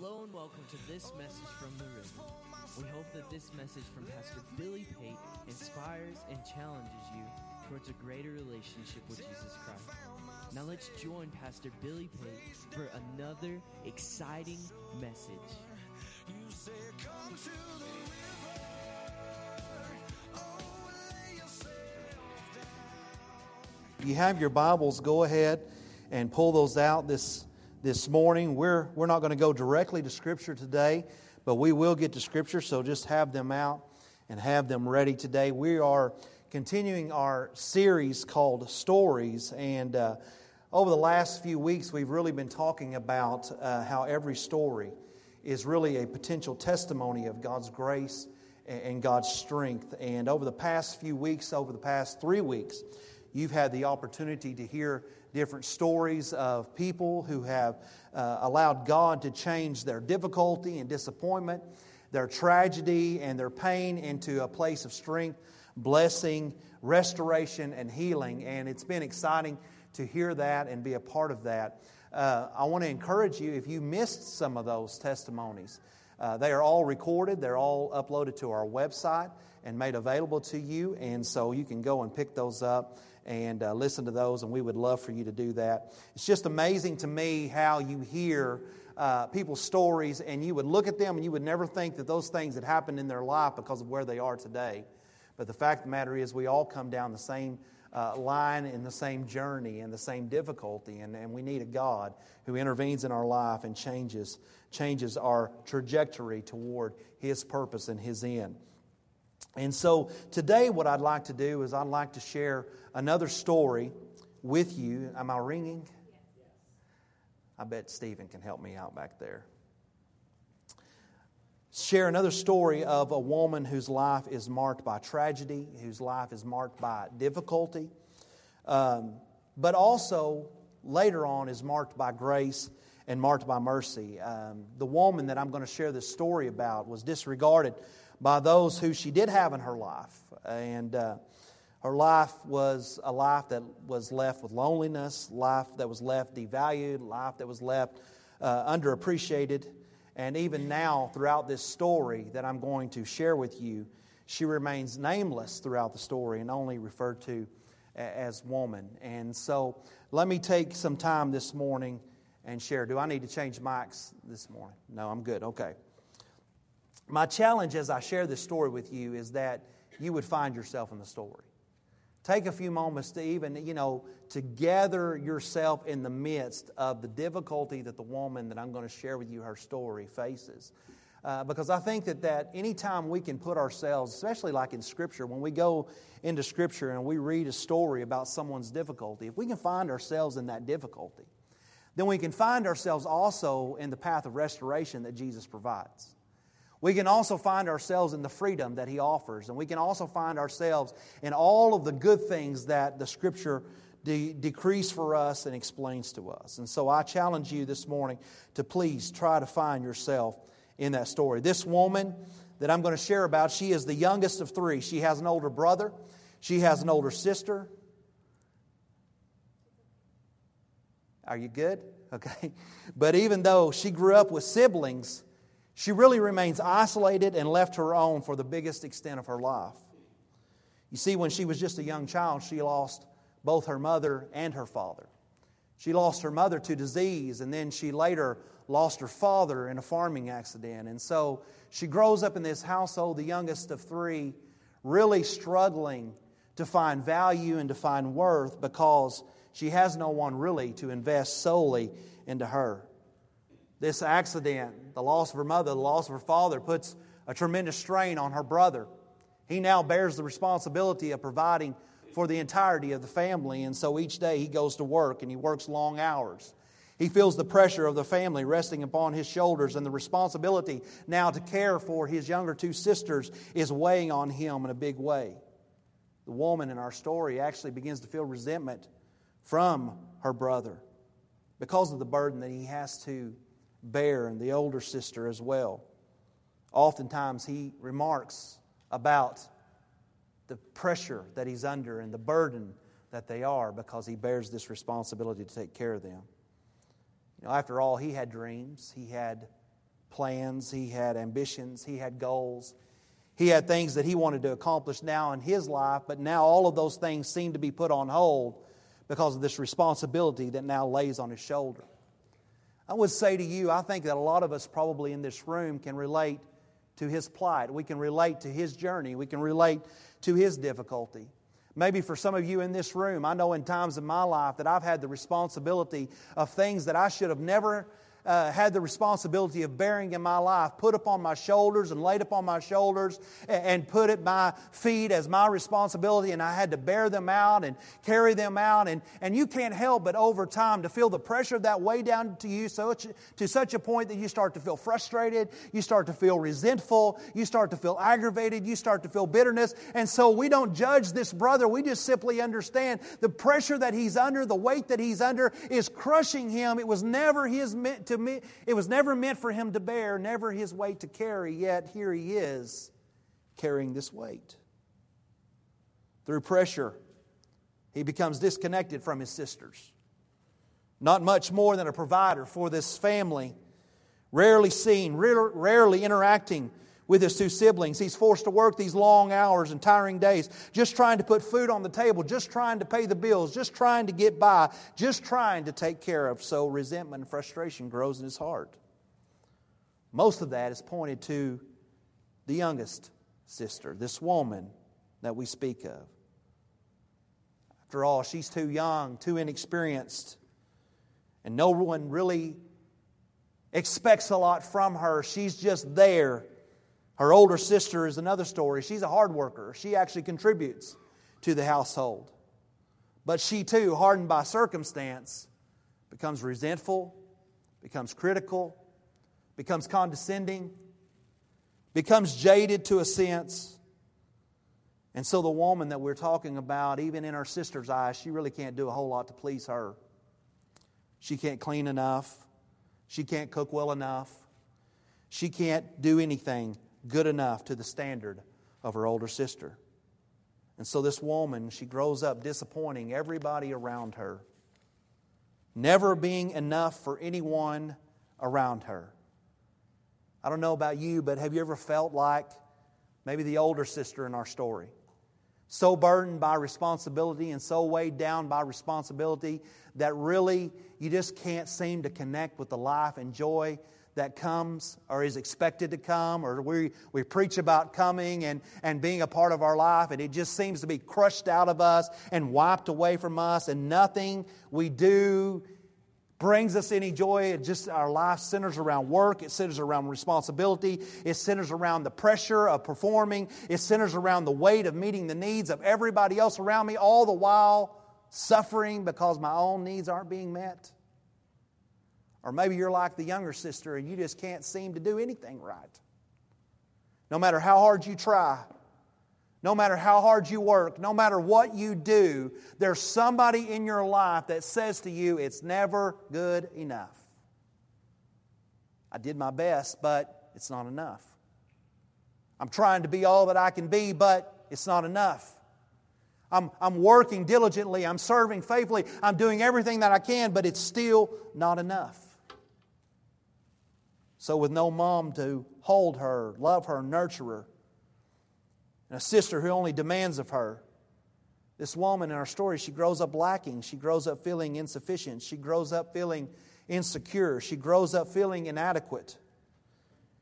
Hello and welcome to this message from the river. We hope that this message from Pastor Billy Pate inspires and challenges you towards a greater relationship with Jesus Christ. Now let's join Pastor Billy Pate for another exciting message. You say, Come to the river. Oh, lay yourself down. If you have your Bibles, go ahead and pull those out this, this morning. We're, we're not going to go directly to Scripture today, but we will get to Scripture, so just have them out and have them ready today. We are continuing our series called Stories, and uh, over the last few weeks, we've really been talking about uh, how every story is really a potential testimony of God's grace and God's strength. And over the past few weeks, over the past three weeks, you've had the opportunity to hear different stories of people who have uh, allowed God to change their difficulty and disappointment, their tragedy and their pain into a place of strength, blessing, restoration, and healing. And it's been exciting to hear that and be a part of that. Uh, I want to encourage you if you missed some of those testimonies, uh, they are all recorded, they're all uploaded to our website and made available to you. And so you can go and pick those up and uh, listen to those, and we would love for you to do that. It's just amazing to me how you hear uh, people's stories, and you would look at them and you would never think that those things had happened in their life because of where they are today. But the fact of the matter is, we all come down the same uh, line in the same journey and the same difficulty, and, and we need a God who intervenes in our life and changes, changes our trajectory toward His purpose and His end. And so today, what I'd like to do is I'd like to share another story with you. Am I ringing? I bet Stephen can help me out back there. Share another story of a woman whose life is marked by tragedy, whose life is marked by difficulty, um, but also later on is marked by grace and marked by mercy. Um, the woman that I'm going to share this story about was disregarded by those who she did have in her life. And uh, her life was a life that was left with loneliness, life that was left devalued, life that was left uh, underappreciated. And even now, throughout this story that I'm going to share with you, she remains nameless throughout the story and only referred to as woman. And so let me take some time this morning and share. Do I need to change mics this morning? No, I'm good. Okay. My challenge as I share this story with you is that you would find yourself in the story. Take a few moments to even, you know, to gather yourself in the midst of the difficulty that the woman that I'm going to share with you her story faces. Uh, because I think that, that anytime we can put ourselves, especially like in Scripture, when we go into Scripture and we read a story about someone's difficulty, if we can find ourselves in that difficulty, then we can find ourselves also in the path of restoration that Jesus provides. We can also find ourselves in the freedom that He offers, and we can also find ourselves in all of the good things that the Scripture de- decrees for us and explains to us. And so I challenge you this morning to please try to find yourself in that story. This woman that I'm going to share about, she is the youngest of three. She has an older brother, she has an older sister. Are you good? Okay. But even though she grew up with siblings, she really remains isolated and left her own for the biggest extent of her life. You see, when she was just a young child, she lost both her mother and her father. She lost her mother to disease, and then she later lost her father in a farming accident. And so she grows up in this household, the youngest of three, really struggling to find value and to find worth because she has no one really to invest solely into her. This accident, the loss of her mother, the loss of her father, puts a tremendous strain on her brother. He now bears the responsibility of providing for the entirety of the family, and so each day he goes to work and he works long hours. He feels the pressure of the family resting upon his shoulders, and the responsibility now to care for his younger two sisters is weighing on him in a big way. The woman in our story actually begins to feel resentment from her brother because of the burden that he has to bear, and the older sister as well. Oftentimes, he remarks about the pressure that he's under and the burden that they are because he bears this responsibility to take care of them. You know, after all, he had dreams, he had plans, he had ambitions, he had goals. He had things that he wanted to accomplish now in his life, but now all of those things seem to be put on hold because of this responsibility that now lays on his shoulder. I would say to you, I think that a lot of us probably in this room can relate to his plight. We can relate to his journey. We can relate to his difficulty. Maybe for some of you in this room, I know in times of my life that I've had the responsibility of things that I should have never uh, had the responsibility of bearing in my life put upon my shoulders and laid upon my shoulders and, put at my feet as my responsibility, and I had to bear them out and carry them out. And, and you can't help but over time to feel the pressure of that weigh down to you so, to such a point that you start to feel frustrated, you start to feel resentful, you start to feel aggravated, you start to feel bitterness. And so we don't judge this brother, we just simply understand the pressure that he's under, the weight that he's under is crushing him. It was never his meant it was never meant for him to bear, never his weight to carry, yet here he is carrying this weight. Through pressure, he becomes disconnected from his sisters. Not much more than a provider for this family, rarely seen, rarely interacting with his two siblings. He's forced to work these long hours and tiring days, just trying to put food on the table, just trying to pay the bills, just trying to get by, just trying to take care of. So resentment and frustration grows in his heart. Most of that is pointed to the youngest sister, this woman that we speak of. After all, she's too young, too inexperienced, and no one really expects a lot from her. She's just there her older sister is another story. She's a hard worker. She actually contributes to the household. But she too, hardened by circumstance, becomes resentful, becomes critical, becomes condescending, becomes jaded to a sense. And so the woman that we're talking about, even in her sister's eyes, she really can't do a whole lot to please her. She can't clean enough. She can't cook well enough. She can't do anything good enough to the standard of her older sister. And so this woman, she grows up disappointing everybody around her, never being enough for anyone around her. I don't know about you, but have you ever felt like maybe the older sister in our story? So burdened by responsibility and so weighed down by responsibility that really you just can't seem to connect with the life and joy that comes or is expected to come, or we, we preach about coming and, and being a part of our life, and it just seems to be crushed out of us and wiped away from us, and nothing we do brings us any joy. It just our life centers around work, it centers around responsibility, it centers around the pressure of performing, it centers around the weight of meeting the needs of everybody else around me, all the while suffering because my own needs aren't being met. Or maybe you're like the younger sister and you just can't seem to do anything right. No matter how hard you try, no matter how hard you work, no matter what you do, there's somebody in your life that says to you, it's never good enough. I did my best, but it's not enough. I'm trying to be all that I can be, but it's not enough. I'm, I'm working diligently, I'm serving faithfully, I'm doing everything that I can, but it's still not enough. So, with no mom to hold her, love her, nurture her, and a sister who only demands of her, this woman in our story, she grows up lacking. She grows up feeling insufficient. She grows up feeling insecure. She grows up feeling inadequate.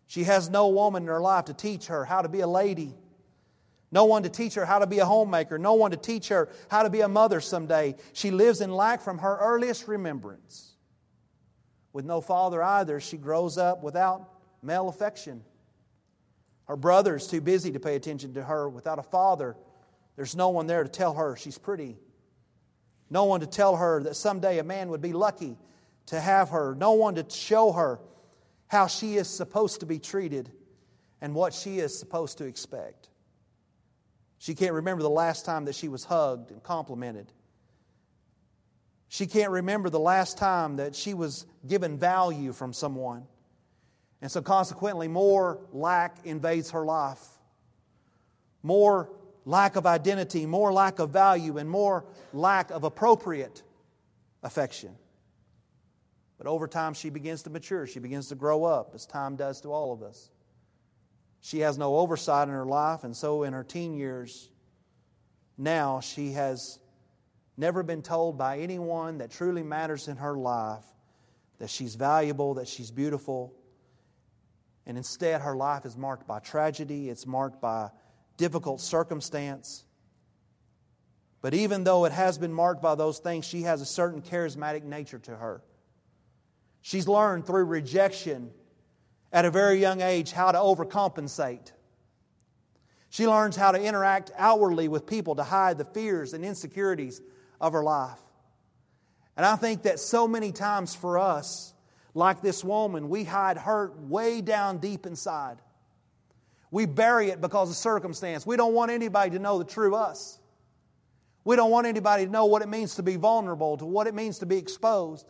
She has no woman in her life to teach her how to be a lady, no one to teach her how to be a homemaker, no one to teach her how to be a mother someday. She lives in lack from her earliest remembrance. With no father either, she grows up without male affection. Her brother's too busy to pay attention to her. Without a father, there's no one there to tell her she's pretty. No one to tell her that someday a man would be lucky to have her. No one to show her how she is supposed to be treated and what she is supposed to expect. She can't remember the last time that she was hugged and complimented. She can't remember the last time that she was given value from someone. And so, consequently, more lack invades her life. More lack of identity, more lack of value, and more lack of appropriate affection. But over time, she begins to mature. She begins to grow up, as time does to all of us. She has no oversight in her life, and so in her teen years, now she has never been told by anyone that truly matters in her life that she's valuable, that she's beautiful. And instead, her life is marked by tragedy, it's marked by difficult circumstance. But even though it has been marked by those things, she has a certain charismatic nature to her. She's learned through rejection at a very young age how to overcompensate. She learns how to interact outwardly with people to hide the fears and insecurities of her life. And I think that so many times for us, like this woman, we hide hurt way down deep inside. We bury it because of circumstance. We don't want anybody to know the true us. We don't want anybody to know what it means to be vulnerable, to what it means to be exposed.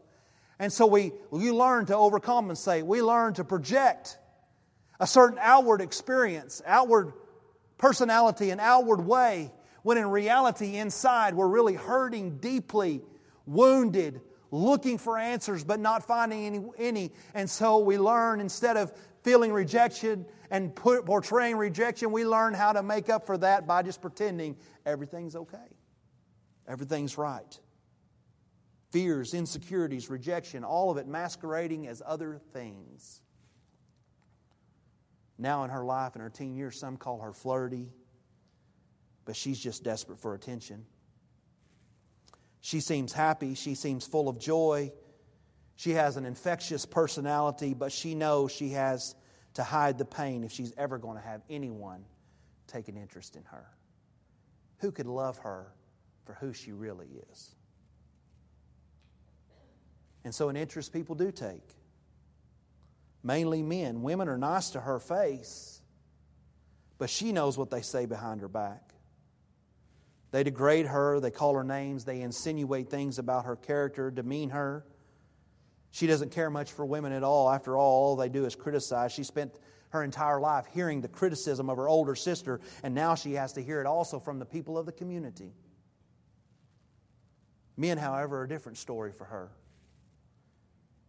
And so we, we learn to overcompensate. We learn to project a certain outward experience, outward personality, an outward way, when in reality, inside, we're really hurting deeply, wounded, looking for answers, but not finding any. any. And so we learn, instead of feeling rejection and put, portraying rejection, we learn how to make up for that by just pretending everything's okay, everything's right fears, insecurities, rejection, all of it masquerading as other things. Now, in her life, in her teen years, some call her flirty, but she's just desperate for attention. She seems happy, she seems full of joy. She has an infectious personality, but she knows she has to hide the pain if she's ever going to have anyone take an interest in her. Who could love her for who she really is? And so, an interest people do take. Mainly men. Women are nice to her face, but she knows what they say behind her back. They degrade her, they call her names, they insinuate things about her character, demean her. She doesn't care much for women at all. After all, all they do is criticize. She spent her entire life hearing the criticism of her older sister, and now she has to hear it also from the people of the community. Men, however, are a different story for her.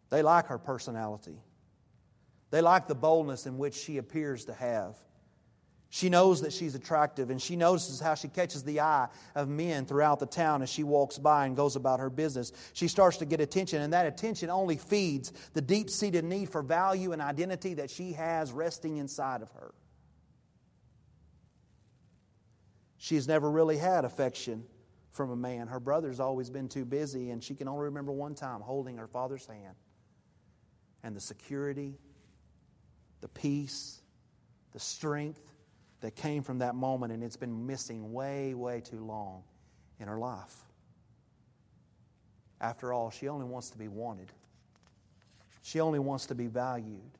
They like her personality. They like the boldness in which she appears to have. She knows that she's attractive, and she notices how she catches the eye of men throughout the town as she walks by and goes about her business. She starts to get attention, and that attention only feeds the deep seated need for value and identity that she has resting inside of her. She has never really had affection from a man. Her brother's always been too busy, and she can only remember one time holding her father's hand and the security, the peace, the strength that came from that moment, and it's been missing way, way too long in her life. After all, she only wants to be wanted, she only wants to be valued.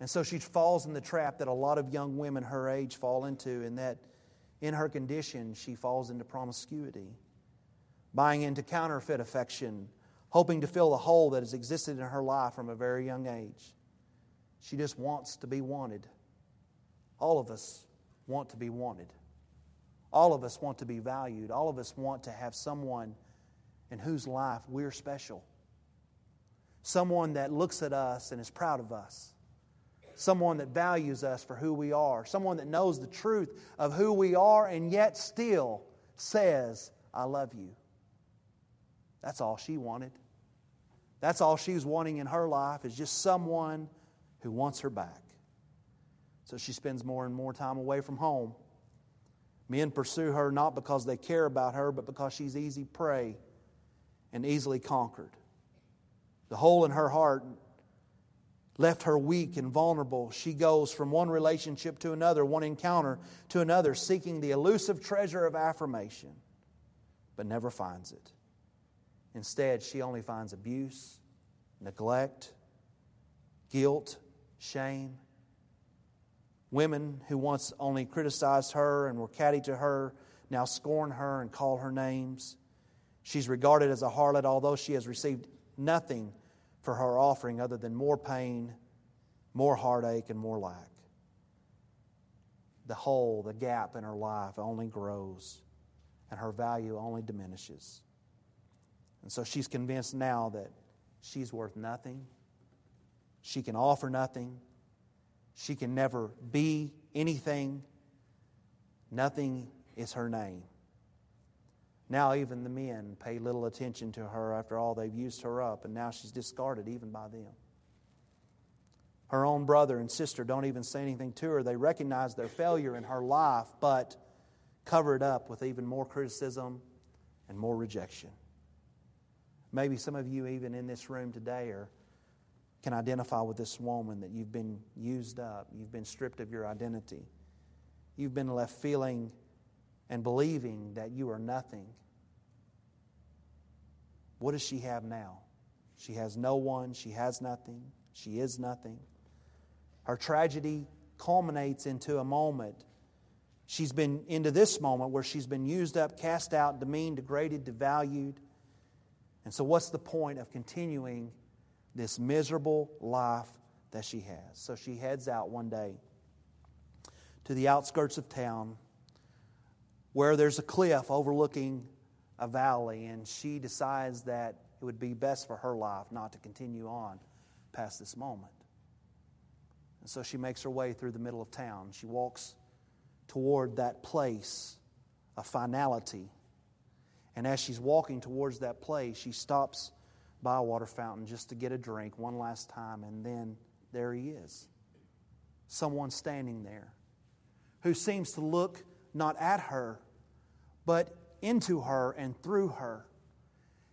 And so she falls in the trap that a lot of young women her age fall into, in that in her condition, she falls into promiscuity, buying into counterfeit affection hoping to fill the hole that has existed in her life from a very young age. She just wants to be wanted. All of us want to be wanted. All of us want to be valued. All of us want to have someone in whose life we're special. Someone that looks at us and is proud of us. Someone that values us for who we are. Someone that knows the truth of who we are and yet still says, I love you. That's all she wanted. That's all she was wanting in her life is just someone who wants her back. So she spends more and more time away from home. Men pursue her not because they care about her, but because she's easy prey and easily conquered. The hole in her heart left her weak and vulnerable. She goes from one relationship to another, one encounter to another, seeking the elusive treasure of affirmation, but never finds it. Instead, she only finds abuse, neglect, guilt, shame. Women who once only criticized her and were catty to her now scorn her and call her names. She's regarded as a harlot, although she has received nothing for her offering other than more pain, more heartache, and more lack. The hole, the gap in her life only grows, and her value only diminishes. And so she's convinced now that she's worth nothing. She can offer nothing. She can never be anything. Nothing is her name. Now, even the men pay little attention to her after all they've used her up, and now she's discarded even by them. Her own brother and sister don't even say anything to her. They recognize their failure in her life, but cover it up with even more criticism and more rejection. Maybe some of you, even in this room today, are, can identify with this woman that you've been used up, you've been stripped of your identity, you've been left feeling and believing that you are nothing. What does she have now? She has no one, she has nothing, she is nothing. Her tragedy culminates into a moment. She's been into this moment where she's been used up, cast out, demeaned, degraded, devalued. And so, what's the point of continuing this miserable life that she has? So, she heads out one day to the outskirts of town where there's a cliff overlooking a valley, and she decides that it would be best for her life not to continue on past this moment. And so she makes her way through the middle of town. She walks toward that place of finality. And as she's walking towards that place, she stops by a water fountain just to get a drink one last time, and then there he is. Someone standing there who seems to look not at her, but into her and through her.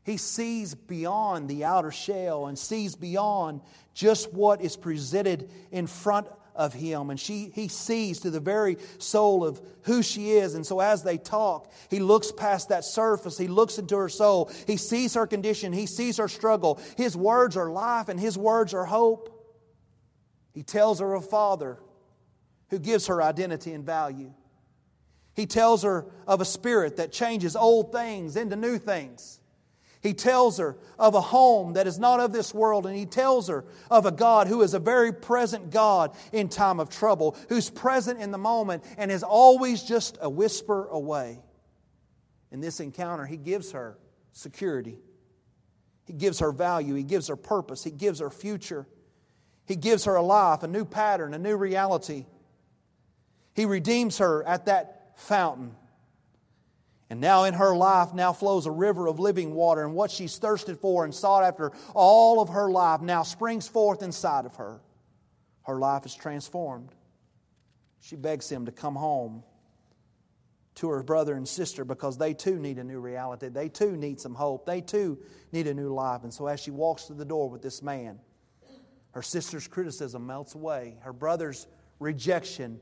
He sees beyond the outer shell and sees beyond just what is presented in front of him. And she, he sees to the very soul of who she is. And so as they talk, he looks past that surface. He looks into her soul. He sees her condition. He sees her struggle. His words are life and his words are hope. He tells her of a father who gives her identity and value. He tells her of a spirit that changes old things into new things. He tells her of a home that is not of this world, and he tells her of a God who is a very present God in time of trouble, who's present in the moment and is always just a whisper away. In this encounter, he gives her security, he gives her value, he gives her purpose, he gives her future, he gives her a life, a new pattern, a new reality. He redeems her at that fountain. And now in her life now flows a river of living water, and what she's thirsted for and sought after all of her life now springs forth inside of her. Her life is transformed. She begs him to come home to her brother and sister because they too need a new reality. They too need some hope. They too need a new life. And so as she walks through the door with this man, her sister's criticism melts away, her brother's rejection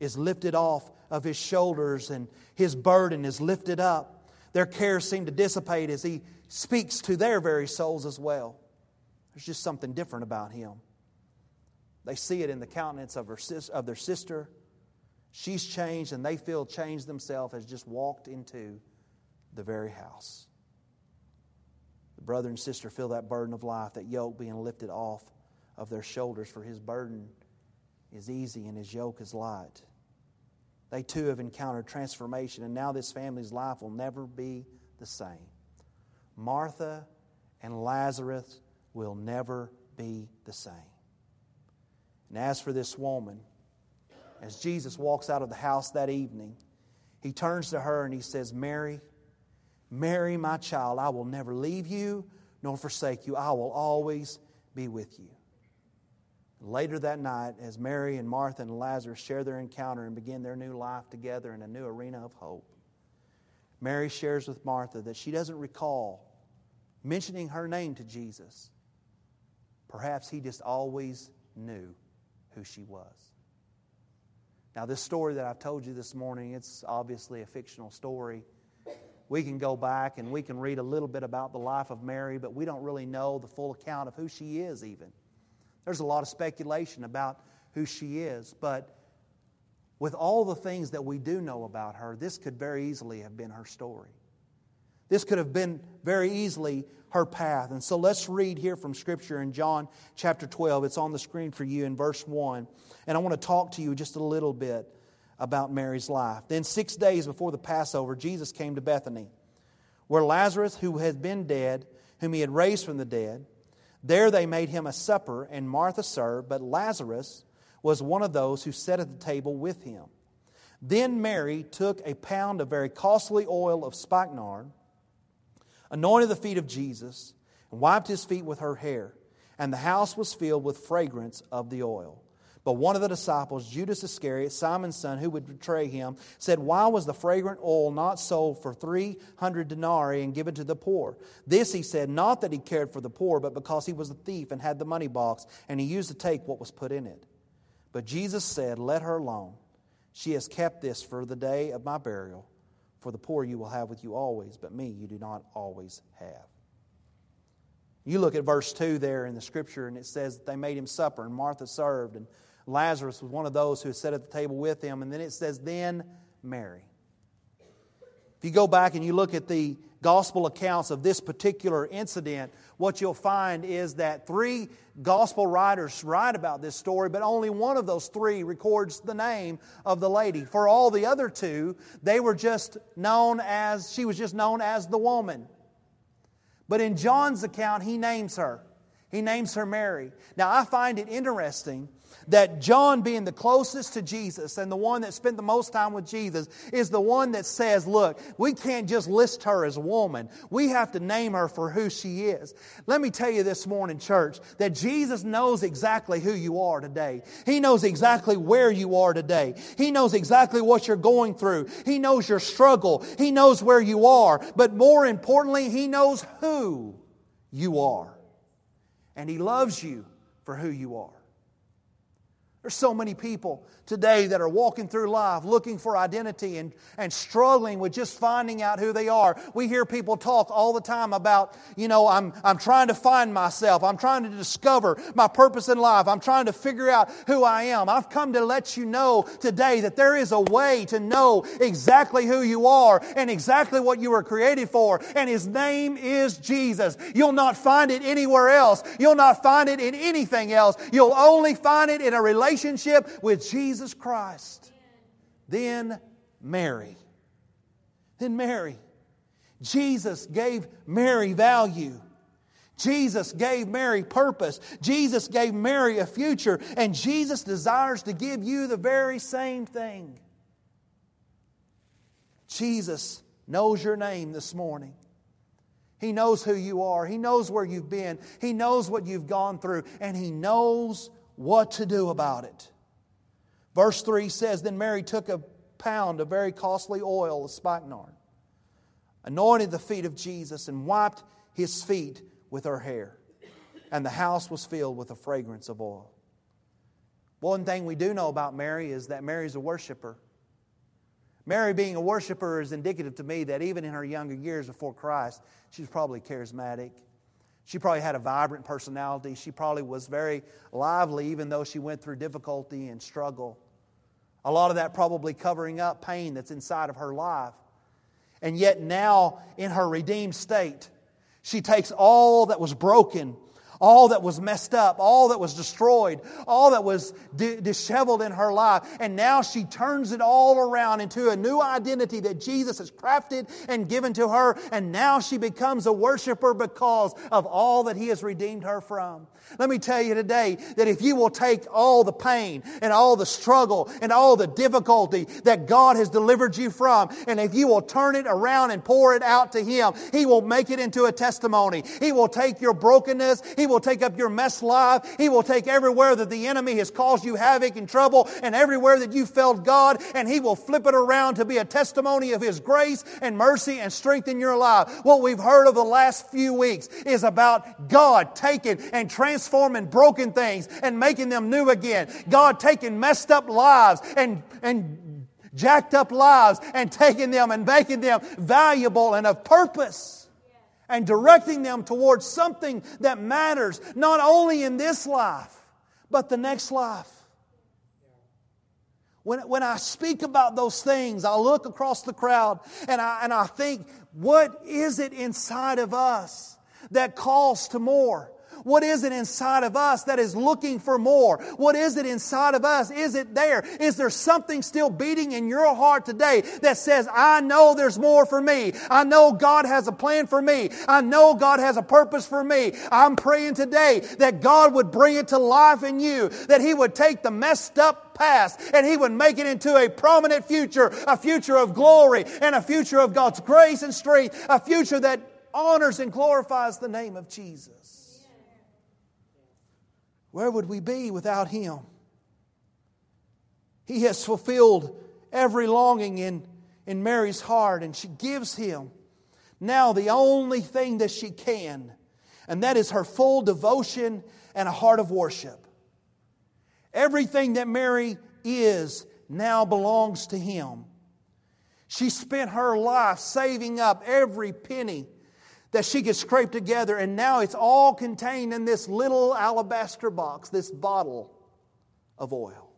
is lifted off of his shoulders and his burden is lifted up. Their cares seem to dissipate as he speaks to their very souls as well. There's just something different about him. They see it in the countenance of, her, of their sister. She's changed, and they feel changed themselves, as just walked into the very house. The brother and sister feel that burden of life, that yoke being lifted off of their shoulders, for his burden is easy and his yoke is light. They too have encountered transformation, and now this family's life will never be the same. Martha and Lazarus will never be the same. And as for this woman, as Jesus walks out of the house that evening, he turns to her and he says, Mary, Mary, my child, I will never leave you nor forsake you. I will always be with you. Later that night, as Mary and Martha and Lazarus share their encounter and begin their new life together in a new arena of hope, Mary shares with Martha that she doesn't recall mentioning her name to Jesus. Perhaps he just always knew who she was. Now, this story that I've told you this morning, it's obviously a fictional story. We can go back and we can read a little bit about the life of Mary, but we don't really know the full account of who she is, even. There's a lot of speculation about who she is, but with all the things that we do know about her, this could very easily have been her story. This could have been very easily her path. And so let's read here from Scripture in John chapter 12. It's on the screen for you in verse 1. And I want to talk to you just a little bit about Mary's life. Then, six days before the Passover, Jesus came to Bethany, where Lazarus, who had been dead, whom he had raised from the dead, There they made him a supper, and Martha served, but Lazarus was one of those who sat at the table with him. Then Mary took a pound of very costly oil of spikenard, anointed the feet of Jesus, and wiped his feet with her hair, and the house was filled with fragrance of the oil. But one of the disciples, Judas Iscariot, Simon's son, who would betray him, said, Why was the fragrant oil not sold for 300 denarii and given to the poor? This he said, not that he cared for the poor, but because he was a thief and had the money box, and he used to take what was put in it. But Jesus said, Let her alone. She has kept this for the day of my burial. For the poor you will have with you always, but me you do not always have. You look at verse 2 there in the scripture, and it says that they made him supper, and Martha served, and Lazarus was one of those who sat at the table with him. And then it says, then Mary. If you go back and you look at the gospel accounts of this particular incident, what you'll find is that three gospel writers write about this story, but only one of those three records the name of the lady. For all the other two, they were just known as, she was just known as the woman. But in John's account, he names her. He names her Mary. Now, I find it interesting that John, being the closest to Jesus and the one that spent the most time with Jesus, is the one that says, Look, we can't just list her as a woman. We have to name her for who she is. Let me tell you this morning, church, that Jesus knows exactly who you are today. He knows exactly where you are today. He knows exactly what you're going through. He knows your struggle. He knows where you are. But more importantly, He knows who you are. And He loves you for who you are. There's so many people today that are walking through life looking for identity and, and struggling with just finding out who they are. We hear people talk all the time about, you know, I'm, I'm trying to find myself. I'm trying to discover my purpose in life. I'm trying to figure out who I am. I've come to let you know today that there is a way to know exactly who you are and exactly what you were created for. And His name is Jesus. You'll not find it anywhere else. You'll not find it in anything else. You'll only find it in a relationship relationship with Jesus Christ. Then Mary. Then Mary. Jesus gave Mary value. Jesus gave Mary purpose. Jesus gave Mary a future. And Jesus desires to give you the very same thing. Jesus knows your name this morning. He knows who you are. He knows where you've been. He knows what you've gone through. And He knows what to do about it. Verse 3 says Then Mary took a pound of very costly oil of spikenard, anointed the feet of Jesus, and wiped his feet with her hair. And the house was filled with the fragrance of oil. One thing we do know about Mary is that Mary's a worshiper. Mary, being a worshiper, is indicative to me that even in her younger years before Christ, she was probably charismatic. She probably had a vibrant personality. She probably was very lively, even though she went through difficulty and struggle. A lot of that probably covering up pain that's inside of her life. And yet, now in her redeemed state, she takes all that was broken all that was messed up, all that was destroyed, all that was di- disheveled in her life. And now she turns it all around into a new identity that Jesus has crafted and given to her. And now she becomes a worshiper because of all that he has redeemed her from. Let me tell you today that if you will take all the pain and all the struggle and all the difficulty that God has delivered you from, and if you will turn it around and pour it out to Him, He will make it into a testimony. He will take your brokenness, He he will take up your mess life. He will take everywhere that the enemy has caused you havoc and trouble and everywhere that you failed God, and He will flip it around to be a testimony of His grace and mercy and strength in your life. What we've heard of the last few weeks is about God taking and transforming broken things and making them new again. God taking messed up lives and, and jacked up lives and taking them and making them valuable and of purpose and directing them towards something that matters, not only in this life, but the next life. When, when I speak about those things, I look across the crowd and I, and I think, what is it inside of us that calls to more? What is it inside of us that is looking for more? What is it inside of us? Is it there? Is there something still beating in your heart today that says, I know there's more for me. I know God has a plan for me. I know God has a purpose for me. I'm praying today that God would bring it to life in you, that He would take the messed up past and He would make it into a prominent future, a future of glory and a future of God's grace and strength, a future that honors and glorifies the name of Jesus. Where would we be without Him? He has fulfilled every longing in, in Mary's heart, and she gives Him now the only thing that she can, and that is her full devotion and a heart of worship. Everything that Mary is now belongs to Him. She spent her life saving up every penny that she could scrape together, and now it's all contained in this little alabaster box, this bottle of oil.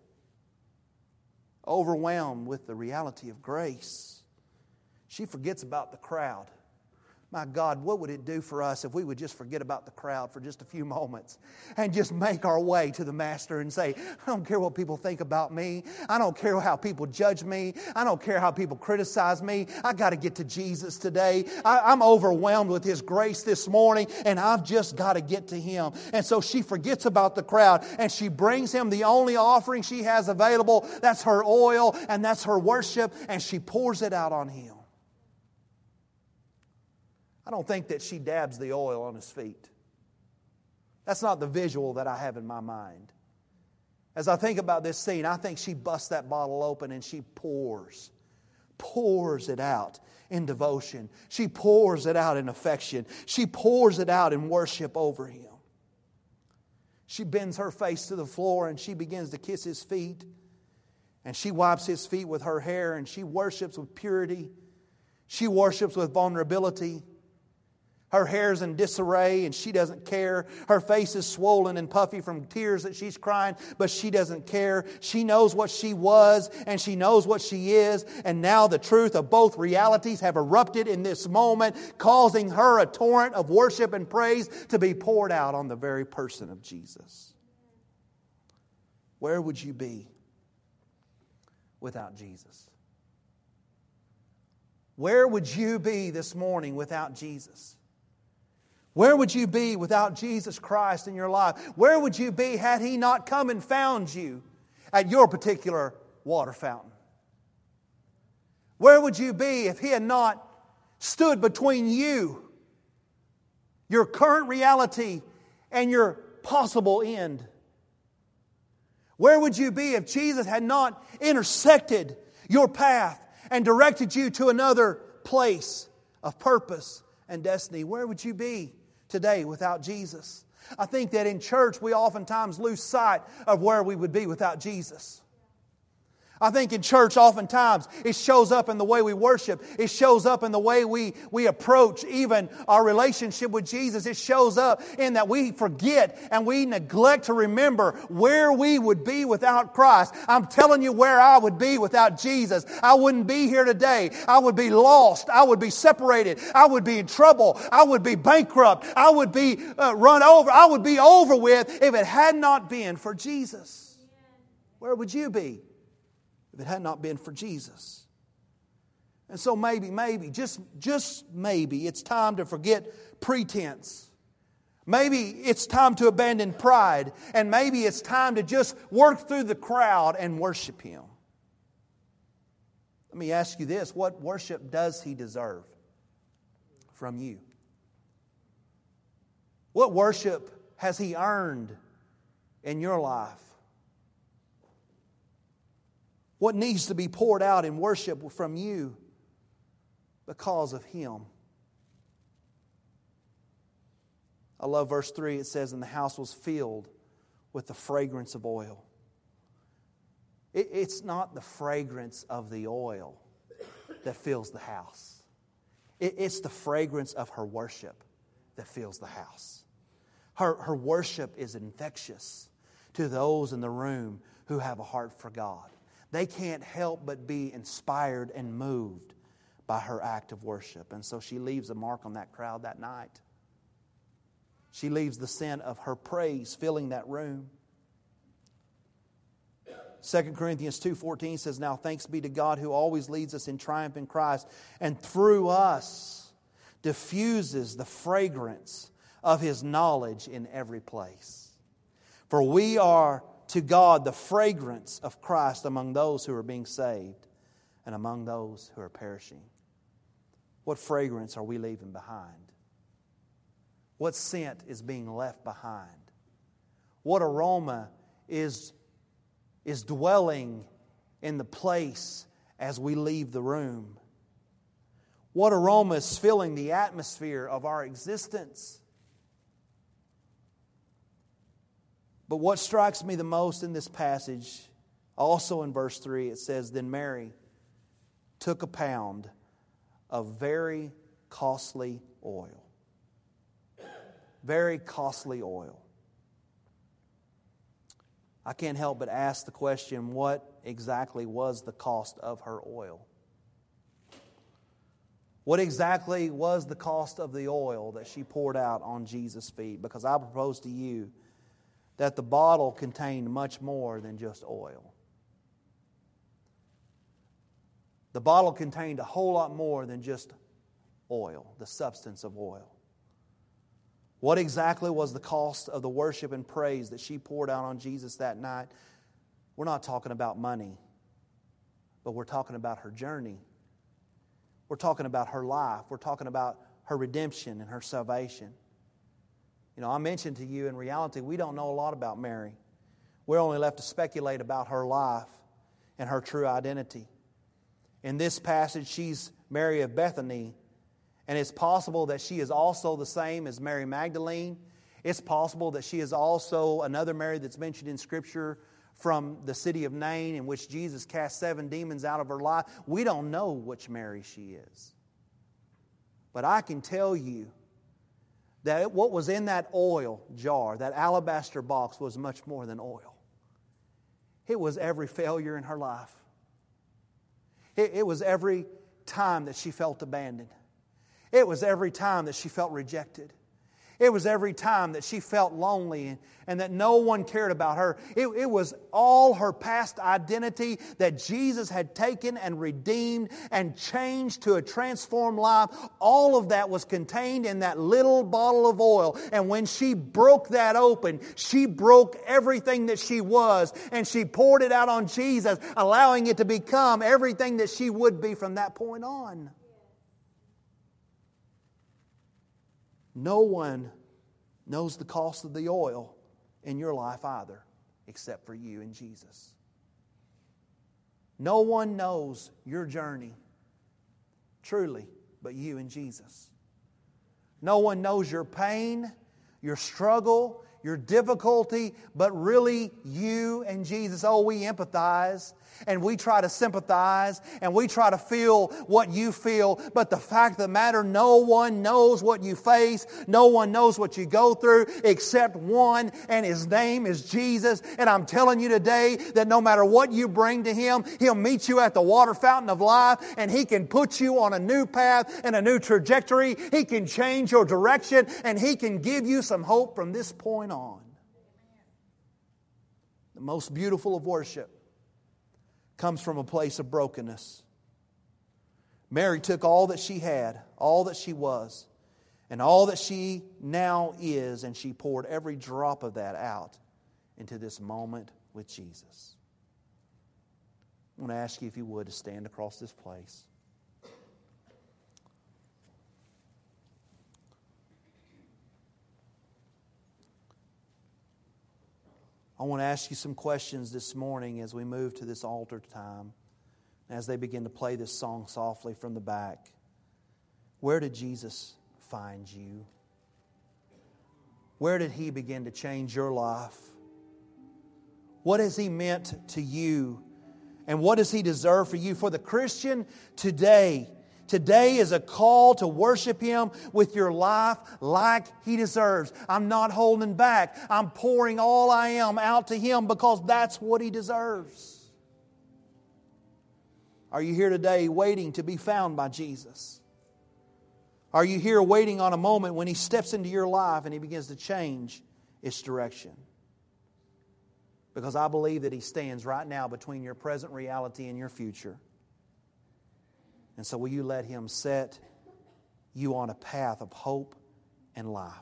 Overwhelmed with the reality of grace, she forgets about the crowd. My God, what would it do for us if we would just forget about the crowd for just a few moments and just make our way to the Master and say, I don't care what people think about me. I don't care how people judge me. I don't care how people criticize me. I got to get to Jesus today. I, am overwhelmed with His grace this morning and I've just got to get to Him. And so she forgets about the crowd and she brings Him the only offering she has available. That's her oil and that's her worship and she pours it out on Him. I don't think that she dabs the oil on his feet. That's not the visual that I have in my mind. As I think about this scene, I think she busts that bottle open and she pours, pours it out in devotion. She pours it out in affection. She pours it out in worship over him. She bends her face to the floor and she begins to kiss his feet. And she wipes his feet with her hair and she worships with purity. She worships with vulnerability. Her hair's in disarray and she doesn't care. Her face is swollen and puffy from tears that she's crying, but she doesn't care. She knows what she was and she knows what she is. And now the truth of both realities have erupted in this moment, causing her a torrent of worship and praise to be poured out on the very person of Jesus. Where would you be without Jesus? Where would you be this morning without Jesus? Where would you be without Jesus Christ in your life? Where would you be had He not come and found you at your particular water fountain? Where would you be if He had not stood between you, your current reality, and your possible end? Where would you be if Jesus had not intersected your path and directed you to another place of purpose and destiny? Where would you be? Today without Jesus. I think that in church we oftentimes lose sight of where we would be without Jesus. I think in church, oftentimes, it shows up in the way we worship. It shows up in the way we, we approach even our relationship with Jesus. It shows up in that we forget and we neglect to remember where we would be without Christ. I'm telling you where I would be without Jesus. I wouldn't be here today. I would be lost. I would be separated. I would be in trouble. I would be bankrupt. I would be uh, run over. I would be over with if it had not been for Jesus. Where would you be? If it had not been for Jesus. And so maybe, maybe, just, just maybe, it's time to forget pretense. Maybe it's time to abandon pride. And maybe it's time to just work through the crowd and worship Him. Let me ask you this what worship does He deserve from you? What worship has He earned in your life? What needs to be poured out in worship from you because of Him? I love verse 3. It says, And the house was filled with the fragrance of oil. It, it's not the fragrance of the oil that fills the house, it, it's the fragrance of her worship that fills the house. Her, her worship is infectious to those in the room who have a heart for God they can't help but be inspired and moved by her act of worship. And so she leaves a mark on that crowd that night. She leaves the scent of her praise filling that room. 2 Corinthians 2:14 says now thanks be to God who always leads us in triumph in Christ and through us diffuses the fragrance of his knowledge in every place. For we are to God the fragrance of Christ among those who are being saved and among those who are perishing. What fragrance are we leaving behind? What scent is being left behind? What aroma is, is dwelling in the place as we leave the room? What aroma is filling the atmosphere of our existence? But what strikes me the most in this passage, also in verse 3, it says, Then Mary took a pound of very costly oil. Very costly oil. I can't help but ask the question what exactly was the cost of her oil? What exactly was the cost of the oil that she poured out on Jesus' feet? Because I propose to you that the bottle contained much more than just oil. The bottle contained a whole lot more than just oil, the substance of oil. What exactly was the cost of the worship and praise that she poured out on Jesus that night? We're not talking about money, but we're talking about her journey. We're talking about her life. We're talking about her redemption and her salvation. You know, I mentioned to you in reality, we don't know a lot about Mary. We're only left to speculate about her life and her true identity. In this passage, she's Mary of Bethany, and it's possible that she is also the same as Mary Magdalene. It's possible that she is also another Mary that's mentioned in Scripture from the city of Nain, in which Jesus cast seven demons out of her life. We don't know which Mary she is. But I can tell you that what was in that oil jar, that alabaster box, was much more than oil. It was every failure in her life. It, it, was every time that she felt abandoned. It was every time that she felt rejected. It was every time that she felt lonely and, that no one cared about her. It, it was all her past identity that Jesus had taken and redeemed and changed to a transformed life. All of that was contained in that little bottle of oil. And when she broke that open, she broke everything that she was and she poured it out on Jesus, allowing it to become everything that she would be from that point on. No one knows the cost of the oil in your life either, except for you and Jesus. No one knows your journey truly but you and Jesus. No one knows your pain, your struggle, your difficulty, but really you and Jesus. Oh, we empathize and we try to sympathize and we try to feel what you feel. But the fact of the matter, no one knows what you face. No one knows what you go through except one, and his name is Jesus. And I'm telling you today that no matter what you bring to him, he'll meet you at the water fountain of life and he can put you on a new path and a new trajectory. He can change your direction and he can give you some hope from this point on. The most beautiful of worship comes from a place of brokenness. Mary took all that she had, all that she was, and all that she now is, and she poured every drop of that out into this moment with Jesus. I want to ask you, if you would, to stand across this place. I want to ask you some questions this morning as we move to this altar time, as they begin to play this song softly from the back. Where did Jesus find you? Where did He begin to change your life? What has He meant to you? And what does He deserve for you? For the Christian today, Today is a call to worship Him with your life like He deserves. I'm not holding back. I'm pouring all I am out to Him because that's what He deserves. Are you here today waiting to be found by Jesus? Are you here waiting on a moment when He steps into your life and He begins to change its direction? Because I believe that He stands right now between your present reality and your future. And so, will you let Him set you on a path of hope and life?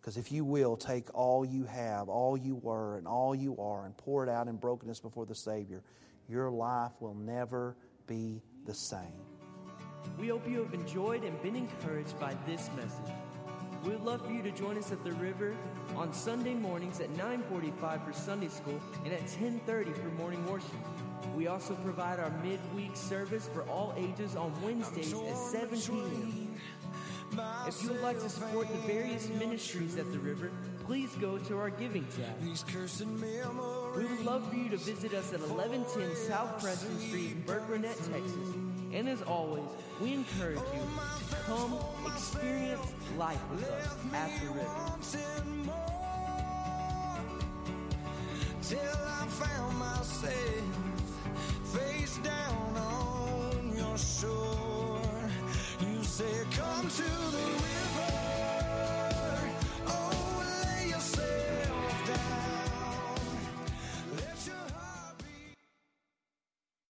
Because if you will take all you have, all you were, and all you are, and pour it out in brokenness before the Savior, your life will never be the same. We hope you have enjoyed and been encouraged by this message. We would love for you to join us at the river on Sunday mornings at 9:45 for Sunday school and at 10:30 for morning worship. We also provide our midweek service for all ages on Wednesdays at 7 p.m. If you would like to support the various ministries at the river, please go to our giving tab. We would love for you to visit us at 1110 South Preston Street in Burkburnett, Texas. And as always, we encourage you to come experience life with us at the river. till I found myself face down on your shore. You said, Come to the river.